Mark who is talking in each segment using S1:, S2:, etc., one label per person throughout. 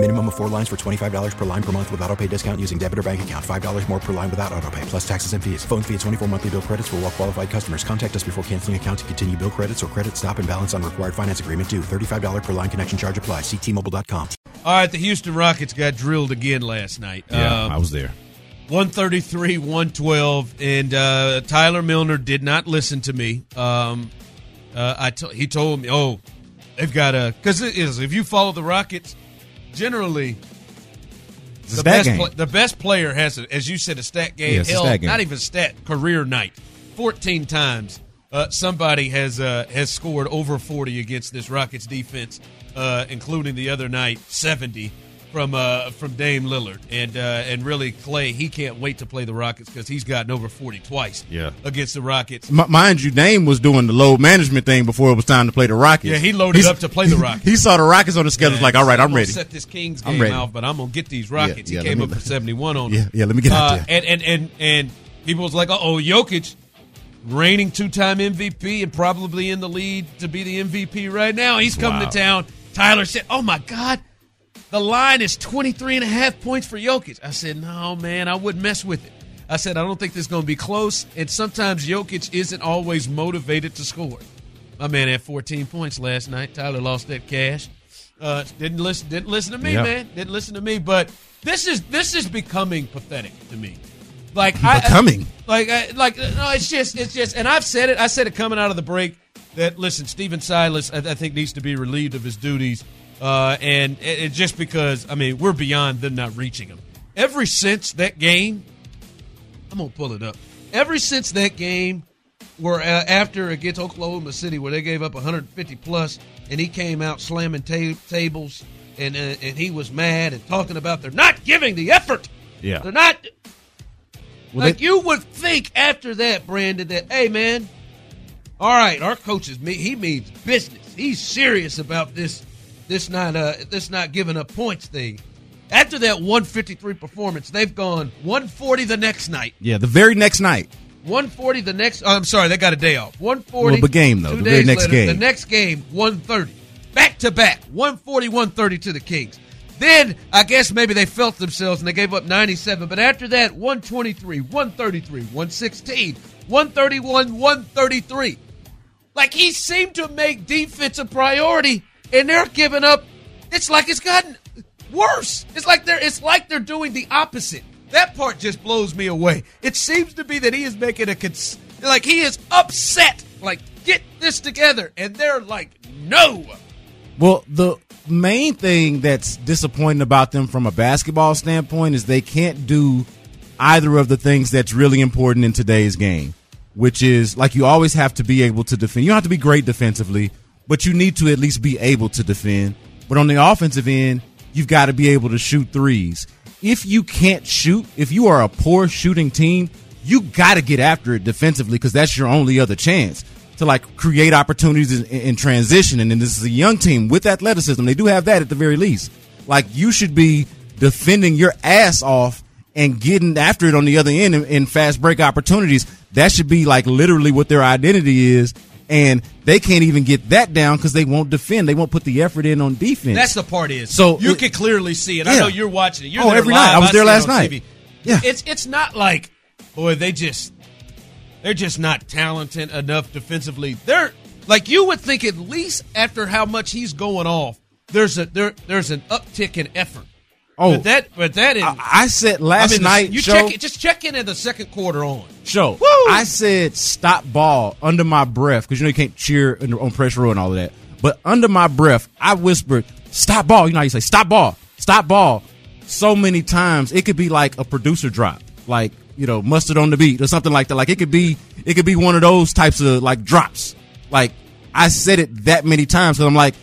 S1: Minimum of four lines for $25 per line per month with auto pay discount using debit or bank account. $5 more per line without auto pay, plus taxes and fees. Phone fee at 24 monthly bill credits for all well qualified customers. Contact us before canceling account to continue bill credits or credit stop and balance on required finance agreement due. $35 per line connection charge apply. Ctmobile.com.
S2: All right, the Houston Rockets got drilled again last night.
S3: Yeah,
S2: Um,
S3: I was there.
S2: 133, 112, and uh, Tyler Milner did not listen to me. Um, uh, I he told me, "Oh, they've got a because it is if you follow the Rockets, generally the best pla- the best player has, a, as you said, a stat game.
S3: Yeah, it's a
S2: Hell,
S3: stat game.
S2: not even stat career night. Fourteen times uh, somebody has uh, has scored over forty against this Rockets defense, uh, including the other night seventy from uh, from Dame Lillard, and uh, and really Klay. He can't wait to play the Rockets because he's gotten over forty twice.
S3: Yeah.
S2: against the Rockets.
S3: M- mind you, Dame was doing the load management thing before it was time to play the Rockets.
S2: Yeah, he loaded up to play the Rockets.
S3: He saw the Rockets on the schedule. was like, all right, I'm
S2: gonna
S3: ready.
S2: Set this Kings
S3: I'm
S2: game
S3: ready.
S2: out, but I'm gonna get these Rockets.
S3: yeah,
S2: he
S3: let
S2: came
S3: me-
S2: up for seventy one on
S3: Yeah,
S2: them.
S3: yeah, let me get out
S2: Uh,
S3: there.
S2: And and and and people was like, oh, Jokic, reigning two time MVP and probably in the lead to be the MVP right now. He's coming
S3: Wow.
S2: to town. Tyler said, oh my God, the line is 23 and a half points for Jokic. I said, no, man, I wouldn't mess with it. I said, I don't think this is going to be close. And sometimes Jokic isn't always motivated to score. My man had 14 points last night. Tyler lost that cash. Uh, didn't listen. Didn't listen to me,
S3: Yeah.
S2: man. Didn't listen to me. But this is this is becoming pathetic to me. Like I-
S3: Becoming?
S2: like I, like no, it's just it's just. And I've said it. I said it coming out of the break that listen, Stephen Silas, I, I think needs to be relieved of his duties. Uh, and it, it just because I mean we're beyond them not reaching them. Ever since that game, I'm gonna pull it up. Ever since that game, where uh, after against Oklahoma City, where they gave up 150 plus, and he came out slamming ta- tables, and uh, and he was mad and talking about they're not giving the effort.
S3: Yeah.
S2: they're not.
S3: Well,
S2: like
S3: they-
S2: you would think after that, Brandon, that hey man, all right, our coach is me. He means business. He's serious about this. This not uh this not giving up points thing. After that 153 performance, they've gone 140 the next night.
S3: yeah, the very next night.
S2: 140 the next. Oh, I'm sorry, they got a day off. 140.
S3: Well, the game, though, the very next
S2: later,
S3: game.
S2: The next game, 130. Back to back, 140, 130 to the Kings. Then I guess maybe they felt themselves and they gave up 97. But after that, 123, 133, 116, 131, 133. Like he seemed to make defense a priority, and they're giving up. It's like it's gotten worse. It's like they're it's like they're doing the opposite. That part just blows me away. It seems to be that he is making a cons- like he is upset. Like get this together, and they're like, no.
S3: Well, the main thing that's disappointing about them from a basketball standpoint is they can't do either of the things that's really important in today's game, which is like you always have to be able to defend. You don't have to be great defensively, but you need to at least be able to defend. But on the offensive end, you've got to be able to shoot threes. If you can't shoot, if you are a poor shooting team, you got to get after it defensively because that's your only other chance to like create opportunities in, in transition. And then this is a young team with athleticism. They do have that at the very least. Like you should be defending your ass off and getting after it on the other end in, in fast break opportunities. That should be like literally what their identity is. And they can't even get that down because they won't defend. They won't put the effort in on defense.
S2: That's the part is.
S3: So
S2: you
S3: it-
S2: can clearly see it.
S3: Yeah.
S2: I know you're watching it. You're
S3: Oh,
S2: there
S3: every
S2: live.
S3: night. I was there last night.
S2: TV.
S3: Yeah.
S2: It's it's not like boy they just they're just not talented enough defensively. They're like you would think at least after how much he's going off, there's a there there's an uptick in effort.
S3: Oh.
S2: but that but that is.
S3: I, I said last
S2: I mean,
S3: night.
S2: you
S3: show,
S2: check it. Just check in at the second quarter on.
S3: show.
S2: Woo!
S3: I said stop ball under my breath because you know you can't cheer under- on pressure row and all of that. But under my breath, I whispered stop ball. You know how you say stop ball, stop ball. So many times it could be like a producer drop, like you know mustard on the beat or something like that. Like it could be it could be one of those types of like drops. Like I said it that many times because I'm like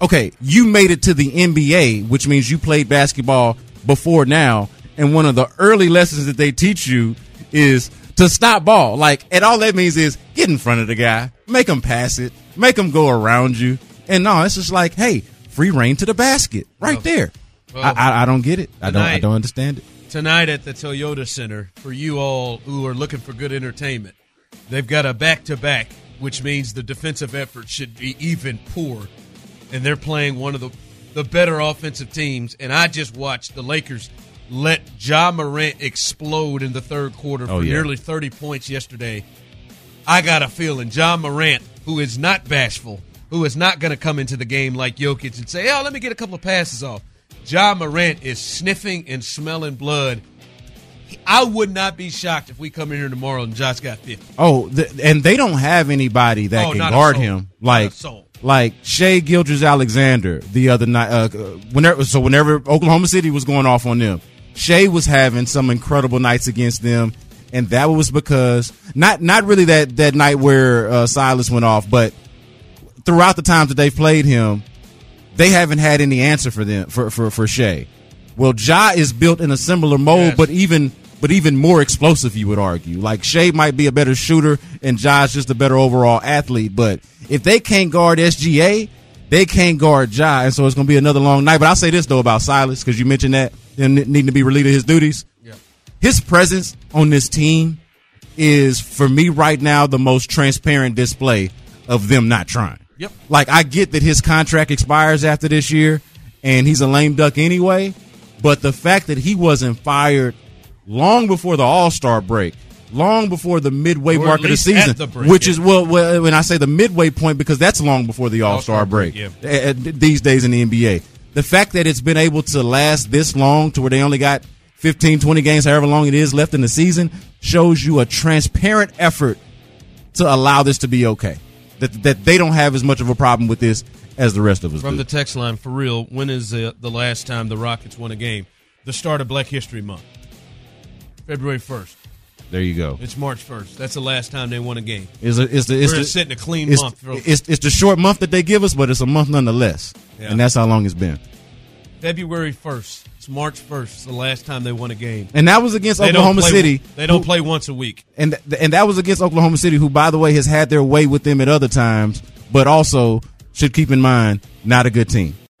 S3: okay, you made it to the NBA, which means you played basketball before now. And one of the early lessons that they teach you is to stop ball. Like, and all that means is get in front of the guy, make him pass it, make him go around you. And no, it's just like, hey, free reign to the basket right
S2: Well,
S3: there.
S2: well,
S3: I, I, I don't get it. I don't. I don't understand it.
S2: tonight at the Toyota Center for you all who are looking for good entertainment. They've got a back to back, which means the defensive effort should be even poor. And they're playing one of the, the better offensive teams. And I just watched the Lakers let Ja Morant explode in the third quarter oh, for
S3: Oh, yeah.
S2: nearly 30 points yesterday. I got a feeling Ja Morant, who is not bashful, who is not going to come into the game like Jokic and say, "Oh, let me get a couple of passes off." Ja Morant is sniffing and smelling blood. I would not be shocked if we come in here tomorrow and Josh got 50.
S3: Oh, th- and they don't have anybody that
S2: Oh,
S3: can guard him. Like. Like Shai Gilgeous-Alexander the other night. Uh, whenever, so whenever Oklahoma City was going off on them, Shai was having some incredible nights against them, and that was because not not really that that night where uh, Silas went off, but throughout the times that they've played him, they haven't had any answer for them for for for Shai. Well, Ja is built in a similar mold,
S2: Yes.
S3: but even but even more explosive. You would argue, like Shai might be a better shooter, and Ja's just a better overall athlete. But if they can't guard SGA, they can't guard Ja, and so it's going to be another long night. But I'll say this though about Silas because you mentioned that him needing to be relieved of his duties.
S2: Yeah.
S3: His presence on this team is for me right now the most transparent display of them not trying.
S2: Yep.
S3: Like I get that his contract expires after this year and he's a lame duck anyway, but the fact that he wasn't fired long before the All-Star break, long before the midway
S2: Or
S3: mark of the season,
S2: the break,
S3: which
S2: yeah.
S3: is well, well when I say the midway point because that's long before the All-Star,
S2: All-Star
S3: break.
S2: break,
S3: eh, eh, these days in the NBA. The fact that it's been able to last this long to where they only got 15, 20 games, however long it is left in the season, shows you a transparent effort to allow this to be okay. That that they don't have as much of a problem with this as the rest of us
S2: From
S3: do.
S2: the text line, for real, when is the, the last time the Rockets won a game? The start of Black History Month. February 1st.
S3: there you go.
S2: It's March 1st. That's the last time they won a game.
S3: It's a, it's the it's
S2: We're
S3: the,
S2: sitting a clean
S3: it's,
S2: month. For
S3: it's it's the short month that they give us, but it's a month nonetheless,
S2: Yeah.
S3: and that's how long it's been.
S2: February 1st. It's March 1st. It's the last time they won a game.
S3: And that was against
S2: They
S3: Oklahoma
S2: play,
S3: City.
S2: They don't
S3: who-
S2: play once a week.
S3: and th- and that was against Oklahoma City, who, by the way, has had their way with them at other times, but also should keep in mind not a good team.